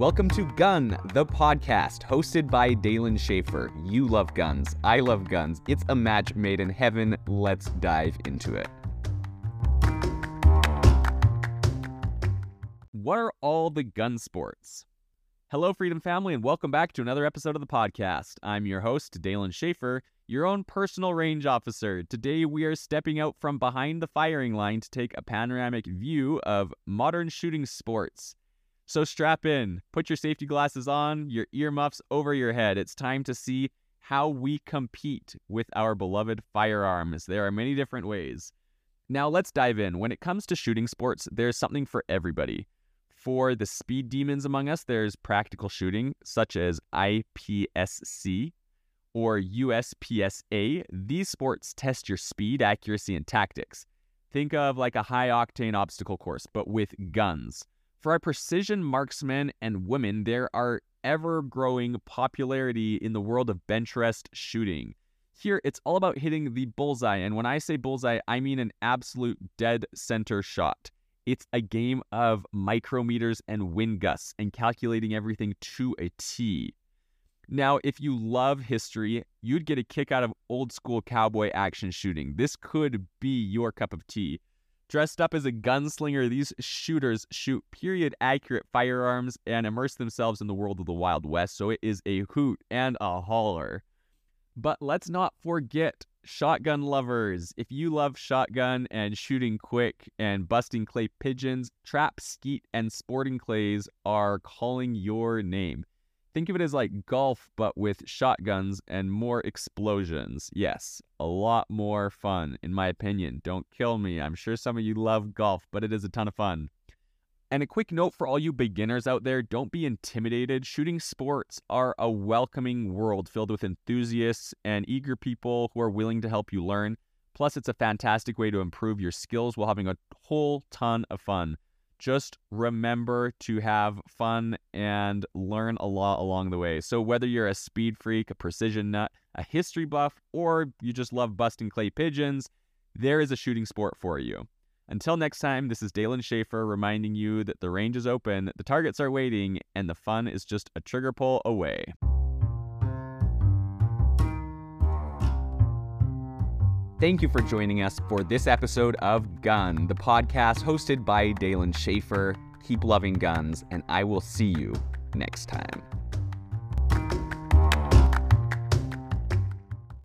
Welcome to Gun, the podcast, hosted by Dalen Schaefer. You love guns. I love guns. It's a match made in heaven. Let's dive into it. What are all the gun sports? Hello, Freedom Family, and welcome back to another episode of the podcast. I'm your host, Dalen Schaefer, your own personal range officer. Today, we are stepping out from behind the firing line to take a panoramic view of modern shooting sports. So strap in, put your safety glasses on, your earmuffs over your head. It's time to see how we compete with our beloved firearms. There are many different ways. Now, let's dive in. When it comes to shooting sports, there's something for everybody. For the speed demons among us, there's practical shooting, such as IPSC or USPSA. These sports test your speed, accuracy, and tactics. Think of like a high octane obstacle course, but with guns. For our precision marksmen and women, there are ever growing popularity in the world of bench rest shooting. Here, it's all about hitting the bullseye. And when I say bullseye, I mean an absolute dead center shot. It's a game of micrometers and wind gusts and calculating everything to a T. Now, if you love history, you'd get a kick out of old school cowboy action shooting. This could be your cup of tea. Dressed up as a gunslinger, these shooters shoot period accurate firearms and immerse themselves in the world of the Wild West, so it is a hoot and a holler. But let's not forget shotgun lovers. If you love shotgun and shooting quick and busting clay pigeons, trap, skeet, and sporting clays are calling your name. Think of it as like golf, but with shotguns and more explosions. Yes, a lot more fun, in my opinion. Don't kill me. I'm sure some of you love golf, but it is a ton of fun. And a quick note for all you beginners out there don't be intimidated. Shooting sports are a welcoming world filled with enthusiasts and eager people who are willing to help you learn. Plus, it's a fantastic way to improve your skills while having a whole ton of fun. Just remember to have fun and learn a lot along the way. So, whether you're a speed freak, a precision nut, a history buff, or you just love busting clay pigeons, there is a shooting sport for you. Until next time, this is Dalen Schaefer reminding you that the range is open, the targets are waiting, and the fun is just a trigger pull away. Thank you for joining us for this episode of Gun, the podcast hosted by Dalen Schaefer. Keep loving guns, and I will see you next time.